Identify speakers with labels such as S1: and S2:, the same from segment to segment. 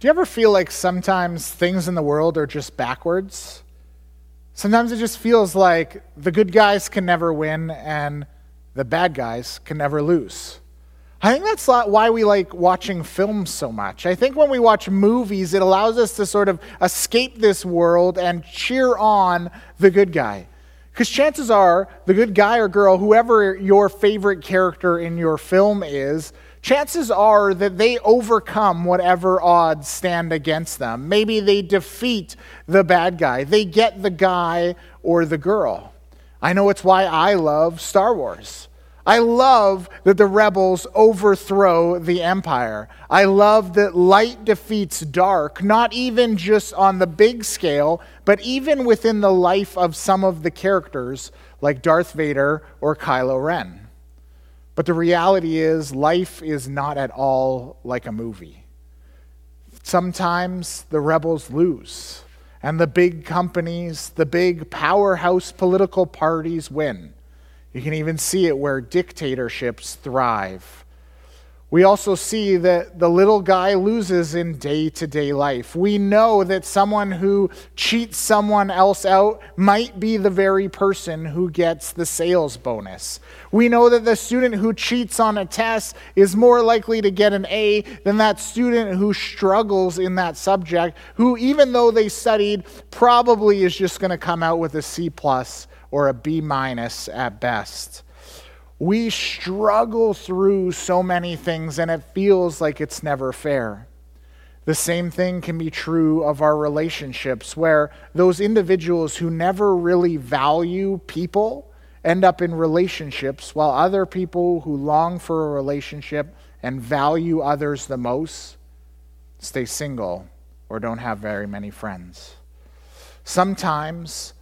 S1: Do you ever feel like sometimes things in the world are just backwards? Sometimes it just feels like the good guys can never win and the bad guys can never lose. I think that's why we like watching films so much. I think when we watch movies, it allows us to sort of escape this world and cheer on the good guy. Because chances are, the good guy or girl, whoever your favorite character in your film is, chances are that they overcome whatever odds stand against them. Maybe they defeat the bad guy, they get the guy or the girl. I know it's why I love Star Wars. I love that the rebels overthrow the empire. I love that light defeats dark, not even just on the big scale, but even within the life of some of the characters like Darth Vader or Kylo Ren. But the reality is, life is not at all like a movie. Sometimes the rebels lose, and the big companies, the big powerhouse political parties win. You can even see it where dictatorships thrive. We also see that the little guy loses in day to day life. We know that someone who cheats someone else out might be the very person who gets the sales bonus. We know that the student who cheats on a test is more likely to get an A than that student who struggles in that subject, who, even though they studied, probably is just going to come out with a C plus or a B minus at best. We struggle through so many things and it feels like it's never fair. The same thing can be true of our relationships, where those individuals who never really value people end up in relationships, while other people who long for a relationship and value others the most stay single or don't have very many friends. Sometimes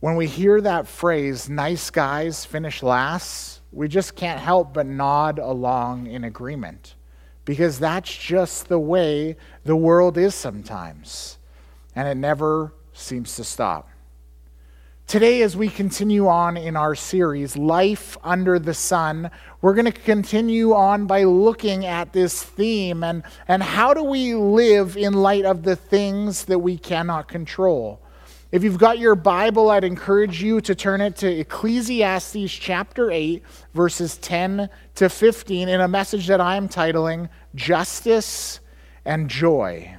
S1: when we hear that phrase, nice guys finish last, we just can't help but nod along in agreement because that's just the way the world is sometimes, and it never seems to stop. Today, as we continue on in our series, Life Under the Sun, we're going to continue on by looking at this theme and, and how do we live in light of the things that we cannot control. If you've got your Bible, I'd encourage you to turn it to Ecclesiastes chapter 8, verses 10 to 15, in a message that I'm titling Justice and Joy.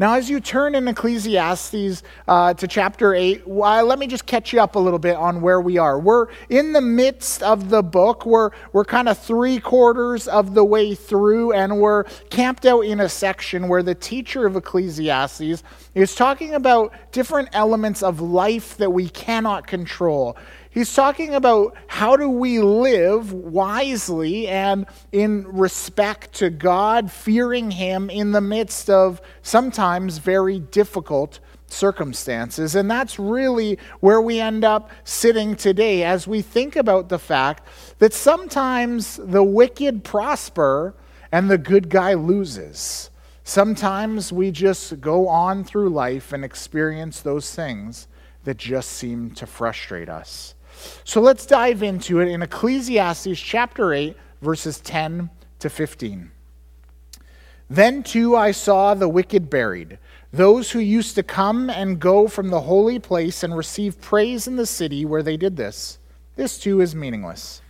S1: Now, as you turn in Ecclesiastes uh, to chapter 8, well, let me just catch you up a little bit on where we are. We're in the midst of the book. We're, we're kind of three quarters of the way through, and we're camped out in a section where the teacher of Ecclesiastes is talking about different elements of life that we cannot control. He's talking about how do we live wisely and in respect to God, fearing Him in the midst of sometimes very difficult circumstances. And that's really where we end up sitting today as we think about the fact that sometimes the wicked prosper and the good guy loses. Sometimes we just go on through life and experience those things that just seem to frustrate us. So let's dive into it in Ecclesiastes chapter 8, verses 10 to 15. Then too I saw the wicked buried, those who used to come and go from the holy place and receive praise in the city where they did this. This too is meaningless.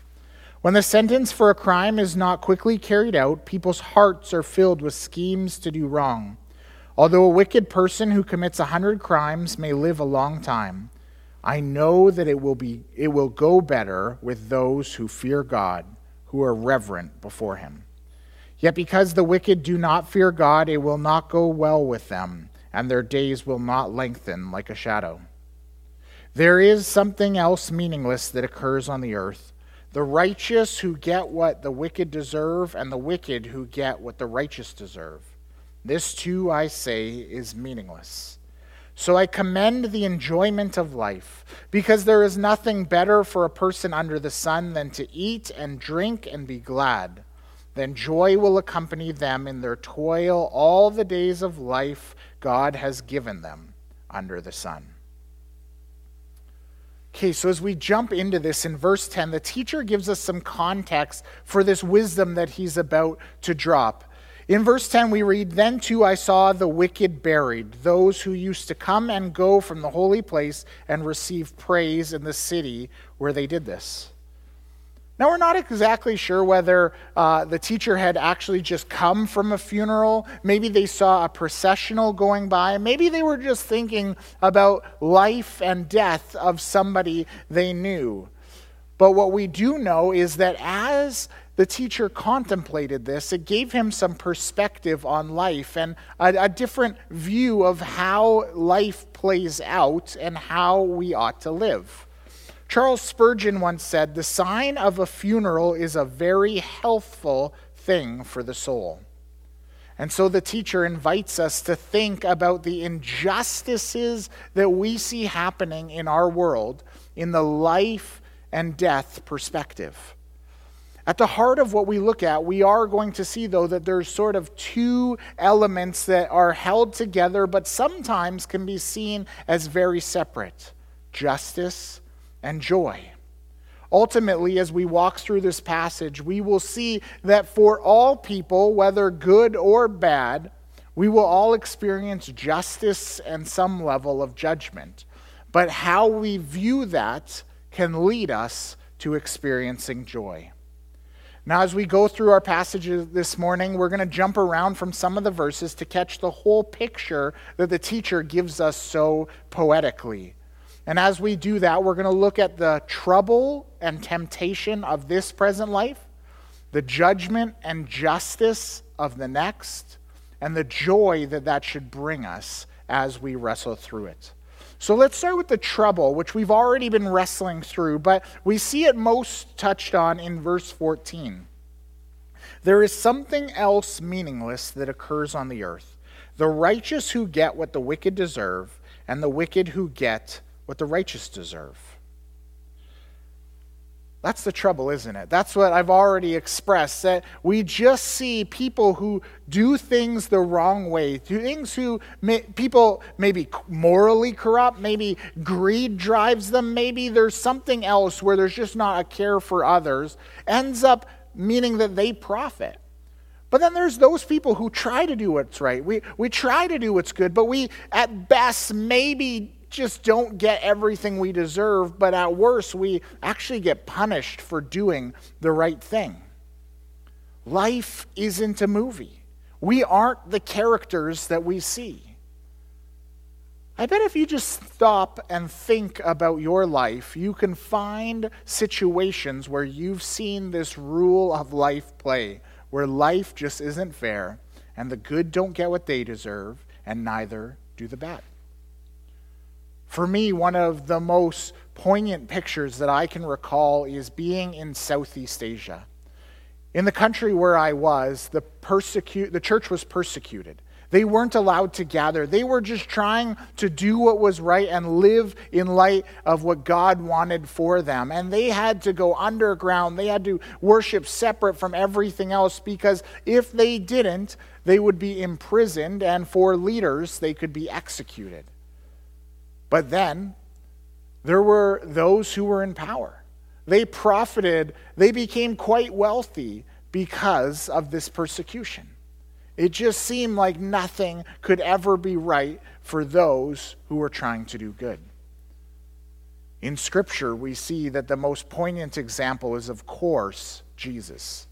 S1: When the sentence for a crime is not quickly carried out, people's hearts are filled with schemes to do wrong. Although a wicked person who commits a hundred crimes may live a long time, I know that it will, be, it will go better with those who fear God, who are reverent before him. Yet because the wicked do not fear God, it will not go well with them, and their days will not lengthen like a shadow. There is something else meaningless that occurs on the earth the righteous who get what the wicked deserve, and the wicked who get what the righteous deserve. This too, I say, is meaningless. So I commend the enjoyment of life, because there is nothing better for a person under the sun than to eat and drink and be glad. Then joy will accompany them in their toil all the days of life God has given them under the sun. Okay, so as we jump into this in verse 10, the teacher gives us some context for this wisdom that he's about to drop. In verse 10, we read, Then too I saw the wicked buried, those who used to come and go from the holy place and receive praise in the city where they did this. Now, we're not exactly sure whether uh, the teacher had actually just come from a funeral. Maybe they saw a processional going by. Maybe they were just thinking about life and death of somebody they knew. But what we do know is that as the teacher contemplated this, it gave him some perspective on life and a, a, different view of how life plays out and how we ought to live. Charles Spurgeon once said, The sign of a funeral is a very healthful thing for the soul. And so the teacher invites us to think about the injustices that we see happening in our world in the life and death perspective. At the heart of what we look at, we are going to see, though, that there's sort of two elements that are held together, but sometimes can be seen as very separate justice and joy. Ultimately, as we walk through this passage, we will see that for all people, whether good or bad, we will all experience justice and some level of judgment. But how we view that can lead us to experiencing joy. Now, as we go through our passages this morning, we're going to jump around from some of the verses to catch the whole picture that the teacher gives us so poetically. And as we do that, we're going to look at the trouble and temptation of this present life, the judgment and justice of the next, and the joy that that should bring us as we wrestle through it. So let's start with the trouble, which we've already been wrestling through, but we see it most touched on in verse 14. There is something else meaningless that occurs on the earth the righteous who get what the wicked deserve, and the wicked who get what the righteous deserve. That's the trouble, isn't it? That's what I've already expressed. That we just see people who do things the wrong way, do things who may, people maybe morally corrupt, maybe greed drives them, maybe there's something else where there's just not a care for others, ends up meaning that they profit. But then there's those people who try to do what's right. We, we try to do what's good, but we at best maybe just don't get everything we deserve, but at worst, we actually get punished for doing the right thing. Life isn't a movie. We aren't the characters that we see. I bet if you just stop and think about your life, you can find situations where you've seen this rule of life play, where life just isn't fair, and the good don't get what they deserve, and neither do the bad. For me, one of the most poignant pictures that I can recall is being in Southeast Asia. In the country where I was, the, persecute, the church was persecuted. They weren't allowed to gather. They were just trying to do what was right and live in light of what God wanted for them. And they had to go underground. They had to worship separate from everything else because if they didn't, they would be imprisoned, and for leaders, they could be executed. But then there were those who were in power. They profited, they became quite wealthy because of this persecution. It just seemed like nothing could ever be right for those who were trying to do good. In Scripture, we see that the most poignant example is, of course, Jesus.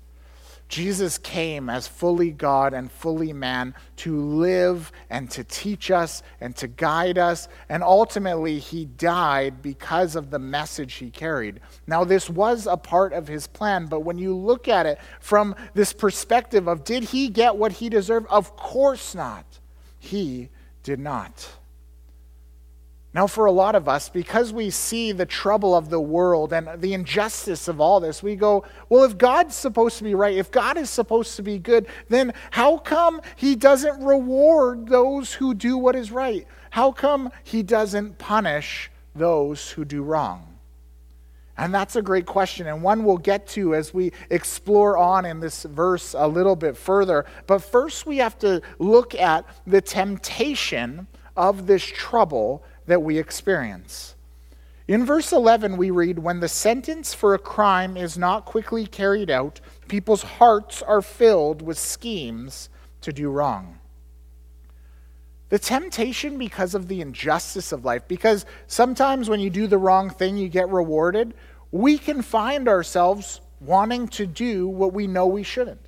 S1: Jesus came as fully God and fully man to live and to teach us and to guide us. And ultimately, he died because of the message he carried. Now, this was a part of his plan, but when you look at it from this perspective of did he get what he deserved? Of course not. He did not. Now, for a lot of us, because we see the trouble of the world and the injustice of all this, we go, well, if God's supposed to be right, if God is supposed to be good, then how come He doesn't reward those who do what is right? How come He doesn't punish those who do wrong? And that's a great question, and one we'll get to as we explore on in this verse a little bit further. But first, we have to look at the temptation of this trouble that we experience. In verse 11, we read When the sentence for a crime is not quickly carried out, people's hearts are filled with schemes to do wrong. The temptation because of the injustice of life, because sometimes when you do the wrong thing, you get rewarded, we can find ourselves wanting to do what we know we shouldn't.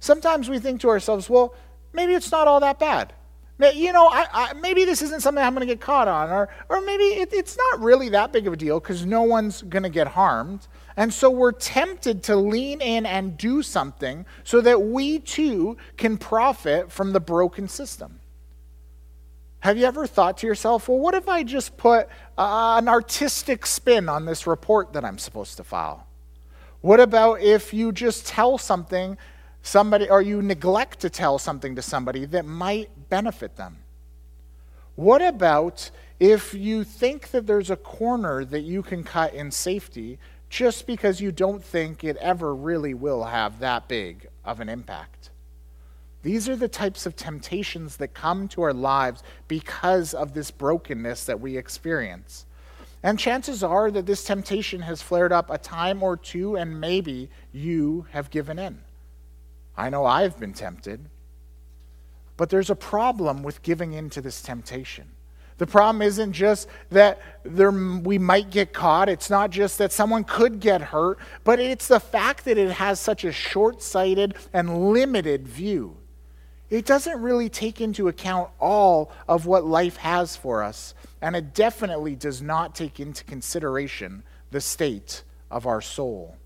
S1: Sometimes we think to ourselves, well, maybe it's not all that bad. You know, I, I, maybe this isn't something I'm going to get caught on, or, or maybe it, it's not really that big of a deal because no one's going to get harmed. And so we're tempted to lean in and do something so that we too can profit from the broken system. Have you ever thought to yourself, well, what if I just put uh, an artistic spin on this report that I'm supposed to file? What about if you just tell something somebody or you neglect to tell something to somebody that might benefit them? What about if you think that there's a corner that you can cut in safety just because you don't think it ever really will have that big of an impact? These are the types of temptations that come to our lives because of this brokenness that we experience. And chances are that this temptation has flared up a time or two, and maybe you have given in. I know I've been tempted. But there's a problem with giving in to this temptation. The problem isn't just that there, we might get caught. It's not just that someone could get hurt, but it's the fact that it has such a short sighted and limited view. It doesn't really take into account all of what life has for us, and it definitely does not take into consideration the state of our soul.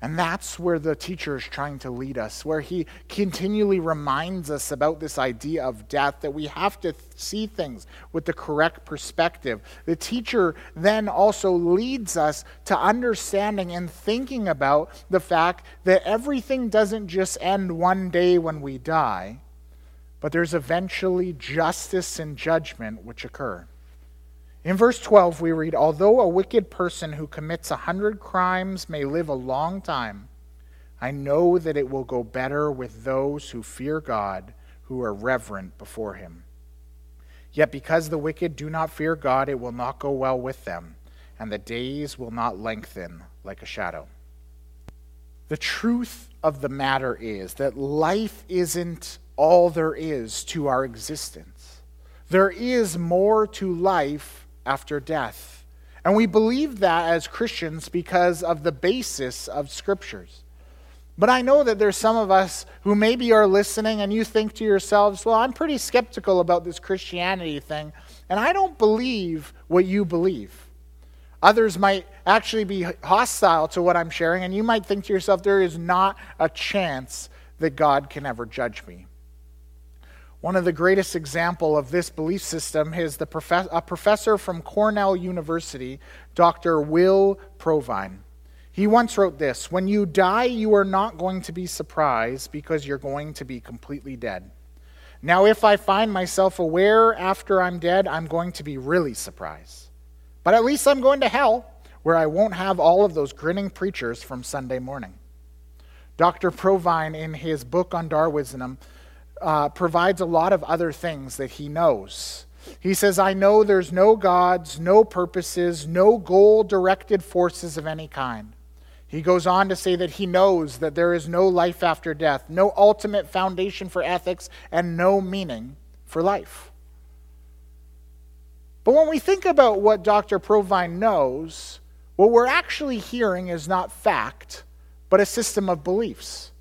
S1: And that's where the teacher is trying to lead us, where he continually reminds us about this idea of death, that we have to see things with the correct perspective. The teacher then also leads us to understanding and thinking about the fact that everything doesn't just end one day when we die, but there's eventually justice and judgment which occur. In verse 12, we read Although a wicked person who commits a hundred crimes may live a long time, I know that it will go better with those who fear God, who are reverent before him. Yet because the wicked do not fear God, it will not go well with them, and the days will not lengthen like a shadow. The truth of the matter is that life isn't all there is to our existence. There is more to life after death. And we believe that as Christians because of the basis of scriptures. But I know that there's some of us who maybe are listening and you think to yourselves, well, I'm pretty skeptical about this Christianity thing, and I don't believe what you believe. Others might actually be hostile to what I'm sharing, and you might think to yourself, there is not a chance that God can ever judge me. One of the greatest example of this belief system is the prof- a professor from Cornell University, Dr. Will Provine. He once wrote this When you die, you are not going to be surprised because you're going to be completely dead. Now, if I find myself aware after I'm dead, I'm going to be really surprised. But at least I'm going to hell, where I won't have all of those grinning preachers from Sunday morning. Dr. Provine, in his book on Darwinism, uh, provides a lot of other things that he knows. He says, I know there's no gods, no purposes, no goal directed forces of any kind. He goes on to say that he knows that there is no life after death, no ultimate foundation for ethics, and no meaning for life. But when we think about what Dr. Provine knows, what we're actually hearing is not fact, but a system of beliefs.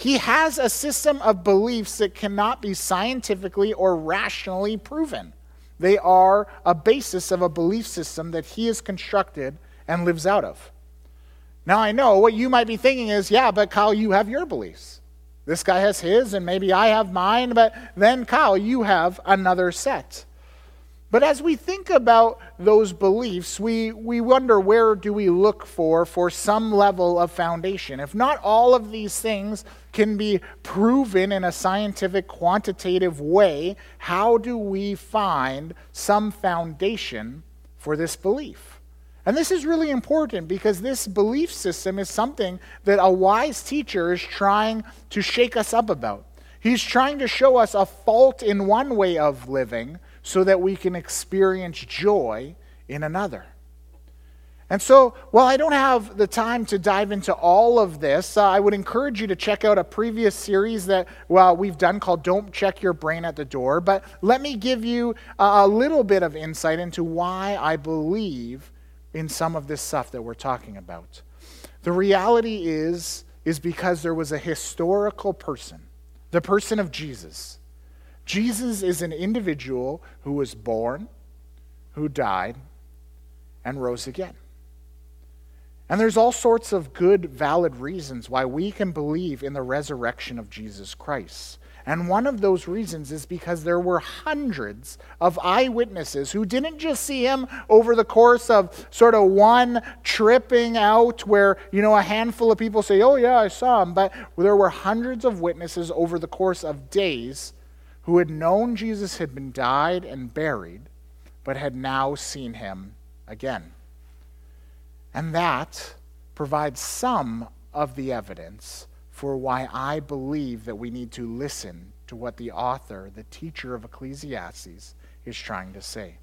S1: He has a system of beliefs that cannot be scientifically or rationally proven. They are a basis of a belief system that he has constructed and lives out of. Now, I know what you might be thinking is, yeah, but Kyle, you have your beliefs. This guy has his, and maybe I have mine, but then, Kyle, you have another set. But as we think about those beliefs, we, we wonder where do we look for for some level of foundation. If not all of these things can be proven in a scientific, quantitative way, how do we find some foundation for this belief? And this is really important because this belief system is something that a wise teacher is trying to shake us up about. He's trying to show us a fault in one way of living so that we can experience joy in another. And so, while I don't have the time to dive into all of this, uh, I would encourage you to check out a previous series that well, we've done called Don't Check Your Brain at the Door. But let me give you a little bit of insight into why I believe in some of this stuff that we're talking about. The reality is, is because there was a historical person, the person of Jesus. Jesus is an individual who was born, who died, and rose again. And there's all sorts of good, valid reasons why we can believe in the resurrection of Jesus Christ. And one of those reasons is because there were hundreds of eyewitnesses who didn't just see him over the course of sort of one tripping out where, you know, a handful of people say, oh, yeah, I saw him. But there were hundreds of witnesses over the course of days who had known Jesus had been died and buried, but had now seen him again. And that provides some of the evidence for why I believe that we need to listen to what the author, the teacher of Ecclesiastes, is trying to say.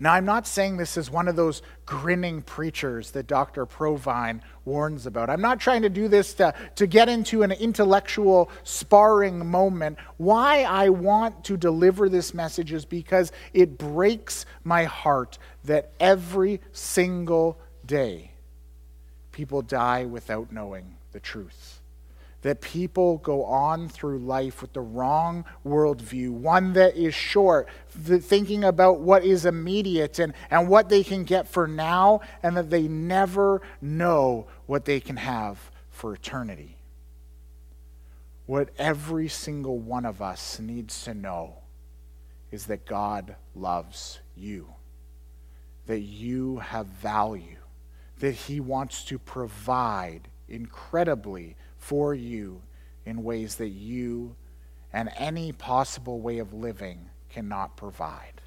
S1: Now, I'm not saying this is one of those grinning preachers that Dr. Provine warns about. I'm not trying to do this to, to get into an intellectual sparring moment. Why I want to deliver this message is because it breaks my heart that every single day people die without knowing the truth that people go on through life with the wrong worldview, one that is short, thinking about what is immediate and, and what they can get for now, and that they never know what they can have for eternity. What every single one of us needs to know is that God loves you, that you have value, that He wants to provide incredibly for you in ways that you and any possible way of living cannot provide.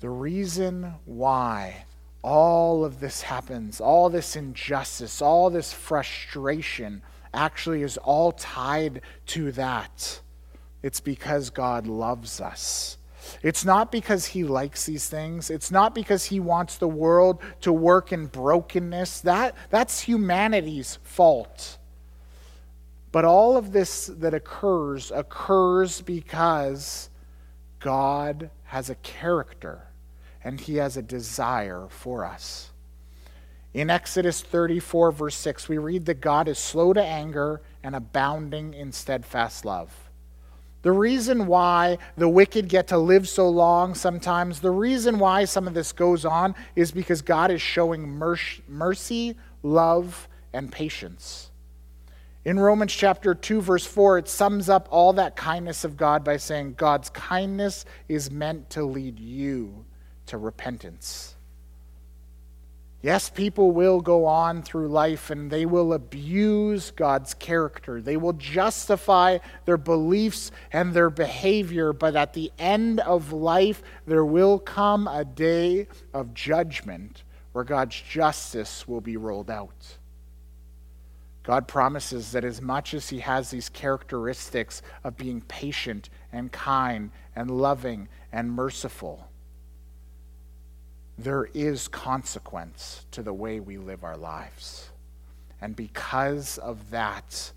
S1: The reason why all of this happens, all this injustice, all this frustration, actually is all tied to that. It's because God loves us. It's not because he likes these things. It's not because he wants the world to work in brokenness. That, that's humanity's fault. But all of this that occurs occurs because God has a character and he has a desire for us. In Exodus 34, verse 6, we read that God is slow to anger and abounding in steadfast love. The reason why the wicked get to live so long sometimes, the reason why some of this goes on is because God is showing mercy, love, and patience. In Romans chapter 2, verse 4, it sums up all that kindness of God by saying, God's kindness is meant to lead you to repentance. Yes, people will go on through life and they will abuse God's character. They will justify their beliefs and their behavior, but at the end of life, there will come a day of judgment where God's justice will be rolled out. God promises that as much as He has these characteristics of being patient and kind and loving and merciful, there is consequence to the way we live our lives. And because of that,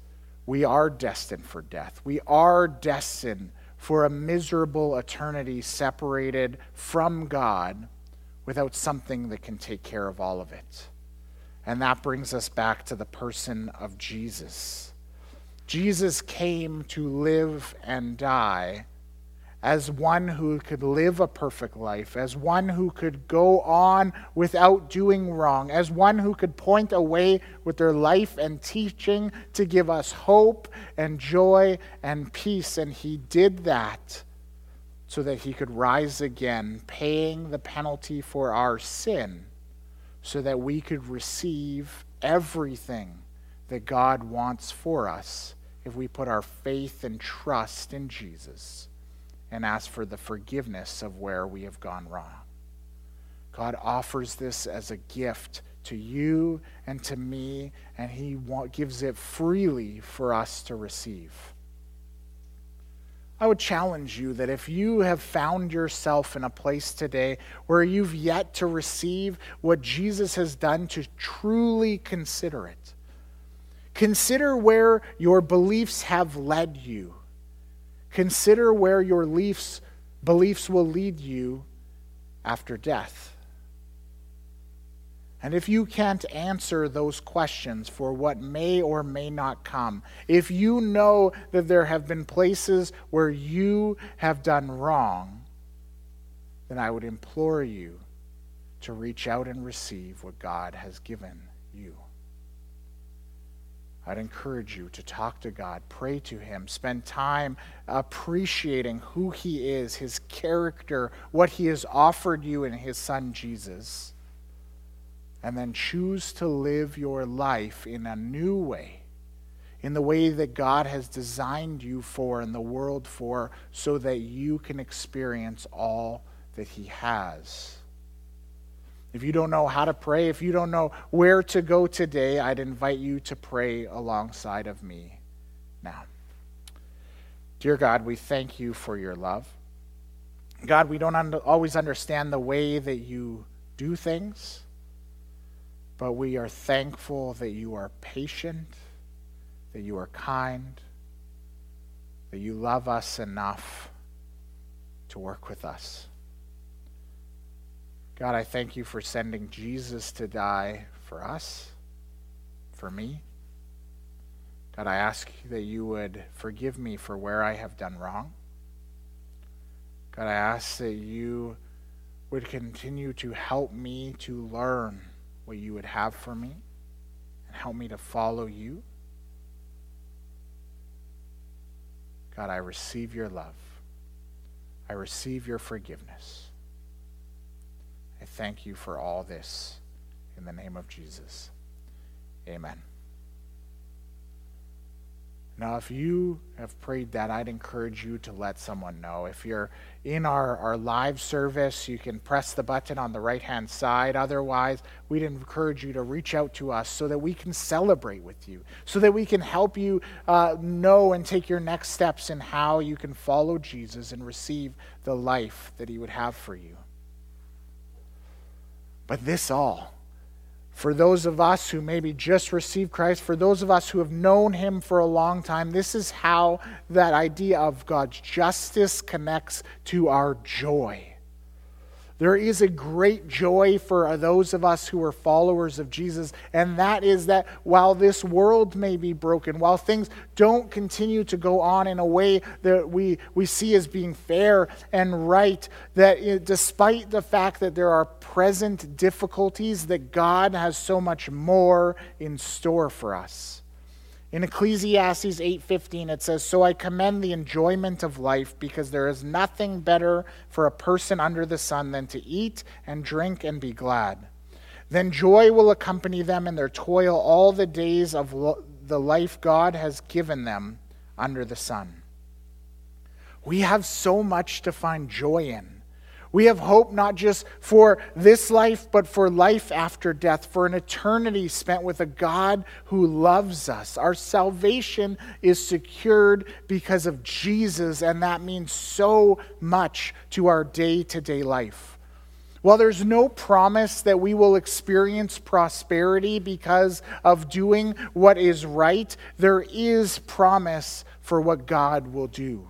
S1: we are destined for death. We are destined for a miserable eternity separated from God without something that can take care of all of it. And that brings us back to the person of Jesus. Jesus came to live and die as one who could live a perfect life, as one who could go on without doing wrong, as one who could point a way with their life and teaching to give us hope and joy and peace. And he did that so that he could rise again, paying the penalty for our sin, so that we could receive everything that God wants for us if we put our faith and trust in Jesus and ask for the forgiveness of where we have gone wrong. God offers this as a gift to you and to me, and He gives it freely for us to receive. I would challenge you that if you have found yourself in a place today where you've yet to receive what Jesus has done, to truly consider it. Consider where your beliefs have led you. Consider where your beliefs, beliefs will lead you after death. And if you can't answer those questions for what may or may not come, if you know that there have been places where you have done wrong, then I would implore you to reach out and receive what God has given you. I'd encourage you to talk to God, pray to Him, spend time appreciating who He is, His character, what He has offered you in His Son Jesus and then choose to live your life in a new way, in the way that God has designed you for and the world for, so that you can experience all that He has. If you don't know how to pray, if you don't know where to go today, I'd invite you to pray alongside of me now. Dear God, we thank you for your love. God, we don't un- always understand the way that you do things. But we are thankful that you are patient, that you are kind, that you love us enough to work with us. God, I thank you for sending Jesus to die for us, for me. God, I ask that you would forgive me for where I have done wrong. God, I ask that you would continue to help me to learn what you would have for me and help me to follow you. God, I receive your love. I receive your forgiveness. I thank you for all this in the name of Jesus. Amen. Now, if you have prayed that, I'd encourage you to let someone know. If you're in our, our live service, you can press the button on the right hand side. Otherwise, we'd encourage you to reach out to us so that we can celebrate with you, so that we can help you uh, know and take your next steps in how you can follow Jesus and receive the life that he would have for you. But this all, for those of us who maybe just received Christ, for those of us who have known Him for a long time, this is how that idea of God's justice connects to our joy. There is a great joy for those of us who are followers of Jesus, and that is that while this world may be broken, while things don't continue to go on in a way that we, we see as being fair and right, that it, despite the fact that there are present difficulties, that God has so much more in store for us. In Ecclesiastes 8:15 it says, "So I commend the enjoyment of life because there is nothing better for a person under the sun than to eat and drink and be glad. Then joy will accompany them in their toil all the days of lo- the life God has given them under the sun." We have so much to find joy in. We have hope not just for this life, but for life after death, for an eternity spent with a God who loves us. Our salvation is secured because of Jesus, and that means so much to our day to day life. While there's no promise that we will experience prosperity because of doing what is right, there is promise for what God will do.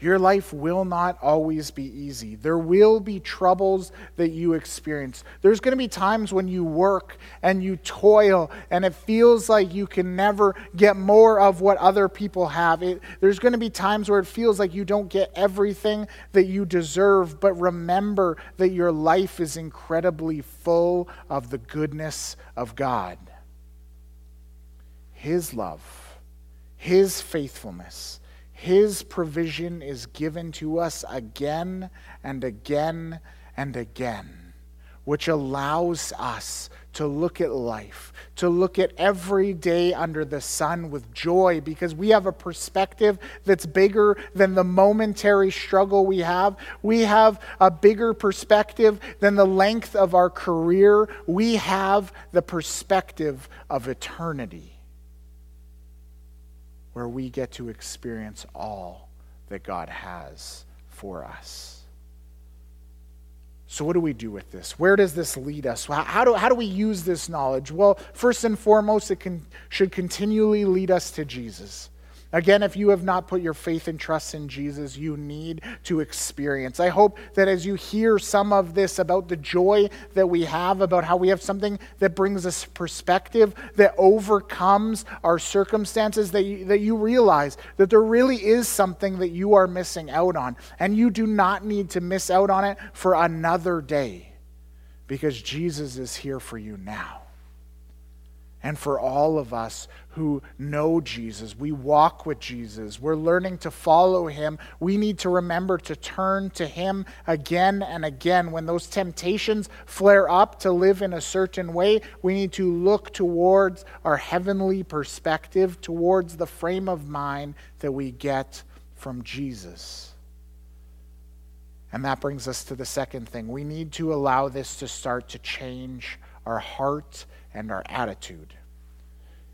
S1: Your life will not always be easy. There will be troubles that you experience. There's going to be times when you work and you toil and it feels like you can never get more of what other people have. It, there's going to be times where it feels like you don't get everything that you deserve. But remember that your life is incredibly full of the goodness of God. His love, His faithfulness his provision is given to us again and again and again, which allows us to look at life, to look at every day under the sun with joy, because we have a perspective that's bigger than the momentary struggle we have. We have a bigger perspective than the length of our career. We have the perspective of eternity where we get to experience all that God has for us. So, what do we do with this? Where does this lead us? How do, how do we use this knowledge? Well, first and foremost, it can, should continually lead us to Jesus. Again, if you have not put your faith and trust in Jesus, you need to experience. I hope that as you hear some of this about the joy that we have, about how we have something that brings us perspective, that overcomes our circumstances, that you, that you realize that there really is something that you are missing out on. And you do not need to miss out on it for another day because Jesus is here for you now and for all of us who know Jesus. We walk with Jesus. We're learning to follow him. We need to remember to turn to him again and again. When those temptations flare up to live in a certain way, we need to look towards our heavenly perspective, towards the frame of mind that we get from Jesus. And that brings us to the second thing. We need to allow this to start to change our heart and our attitude.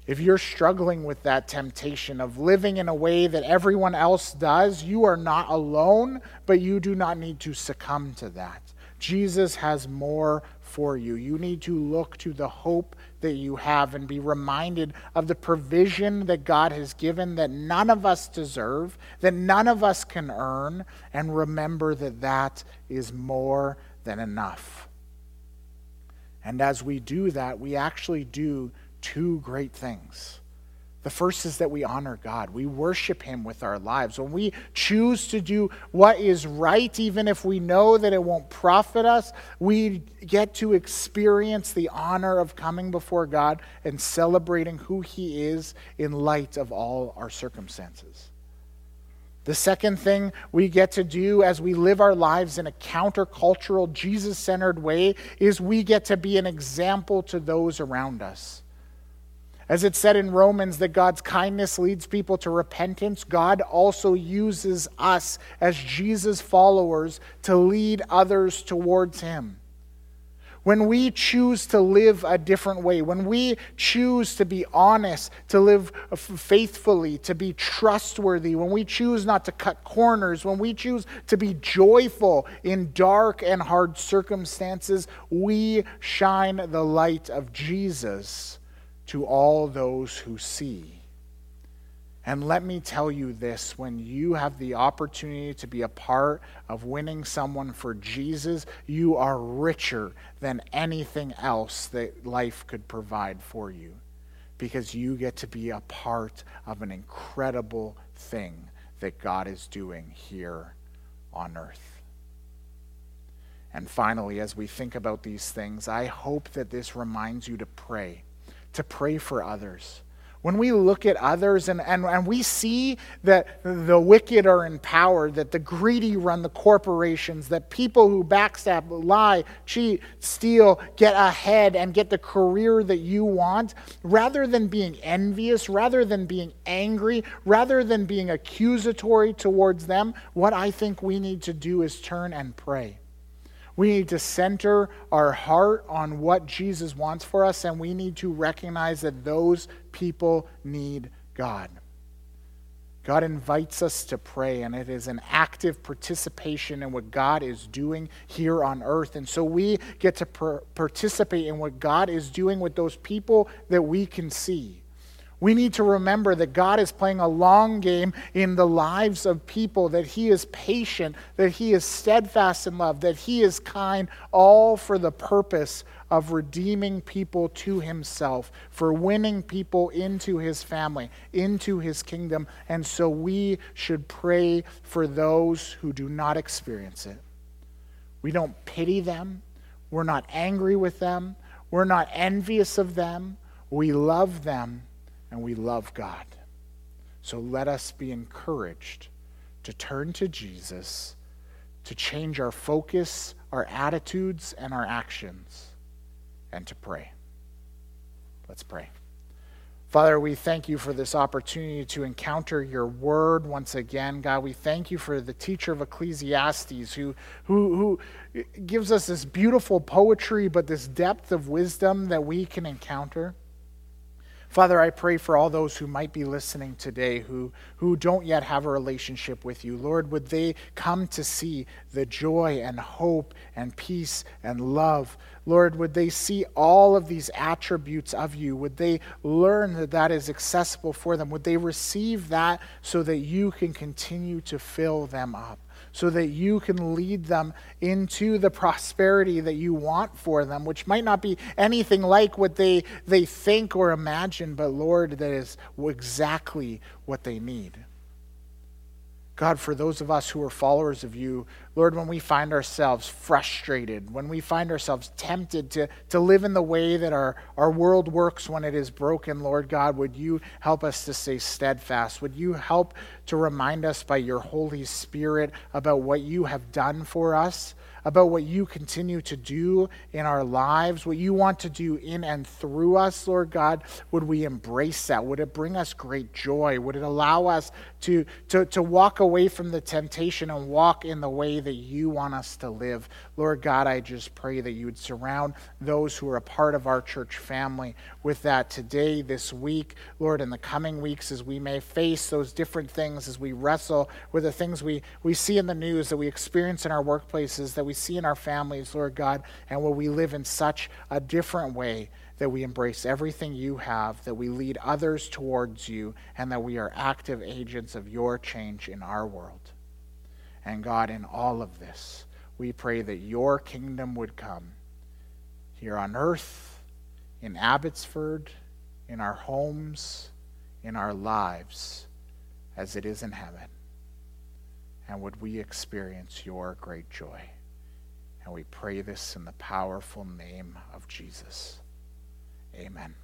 S1: If you're struggling with that temptation of living in a way that everyone else does, you are not alone, but you do not need to succumb to that. Jesus has more for you. You need to look to the hope that you have and be reminded of the provision that God has given that none of us deserve, that none of us can earn, and remember that that is more than enough. And as we do that, we actually do two great things. The first is that we honor God. We worship Him with our lives. When we choose to do what is right, even if we know that it won't profit us, we get to experience the honor of coming before God and celebrating who He is in light of all our circumstances. The second thing we get to do as we live our lives in a countercultural, Jesus centered way is we get to be an example to those around us. As it said in Romans that God's kindness leads people to repentance, God also uses us as Jesus followers to lead others towards Him. When we choose to live a different way, when we choose to be honest, to live faithfully, to be trustworthy, when we choose not to cut corners, when we choose to be joyful in dark and hard circumstances, we shine the light of Jesus to all those who see. And let me tell you this when you have the opportunity to be a part of winning someone for Jesus, you are richer than anything else that life could provide for you because you get to be a part of an incredible thing that God is doing here on earth. And finally, as we think about these things, I hope that this reminds you to pray to pray for others. When we look at others and, and, and we see that the wicked are in power, that the greedy run the corporations, that people who backstab, lie, cheat, steal, get ahead and get the career that you want, rather than being envious, rather than being angry, rather than being accusatory towards them, what I think we need to do is turn and pray. We need to center our heart on what Jesus wants for us, and we need to recognize that those people need God. God invites us to pray, and it is an active participation in what God is doing here on earth. And so we get to per- participate in what God is doing with those people that we can see. We need to remember that God is playing a long game in the lives of people, that He is patient, that He is steadfast in love, that He is kind, all for the purpose of redeeming people to Himself, for winning people into His family, into His kingdom. And so we should pray for those who do not experience it. We don't pity them, we're not angry with them, we're not envious of them, we love them and we love God. So let us be encouraged to turn to Jesus, to change our focus, our attitudes, and our actions, and to pray. Let's pray. Father, we thank you for this opportunity to encounter your word once again. God, we thank you for the teacher of Ecclesiastes who, who, who gives us this beautiful poetry, but this depth of wisdom that we can encounter. Father, I pray for all those who might be listening today who, who don't yet have a relationship with you. Lord, would they come to see the joy and hope and peace and love? Lord, would they see all of these attributes of you? Would they learn that that is accessible for them? Would they receive that so that you can continue to fill them up? So that you can lead them into the prosperity that you want for them, which might not be anything like what they, they think or imagine, but Lord, that is exactly what they need. God, for those of us who are followers of you, Lord, when we find ourselves frustrated, when we find ourselves tempted to, to live in the way that our, our world works when it is broken, Lord God, would you help us to stay steadfast? Would you help to remind us by your Holy Spirit about what you have done for us? About what you continue to do in our lives, what you want to do in and through us, Lord God, would we embrace that? Would it bring us great joy? Would it allow us to, to, to walk away from the temptation and walk in the way that you want us to live? Lord God, I just pray that you would surround those who are a part of our church family with that today, this week, Lord, in the coming weeks as we may face those different things, as we wrestle with the things we, we see in the news, that we experience in our workplaces, that we see in our families, Lord God, and will we live in such a different way that we embrace everything you have, that we lead others towards you, and that we are active agents of your change in our world. And God, in all of this, we pray that your kingdom would come here on earth, in Abbotsford, in our homes, in our lives, as it is in heaven. And would we experience your great joy? And we pray this in the powerful name of Jesus. Amen.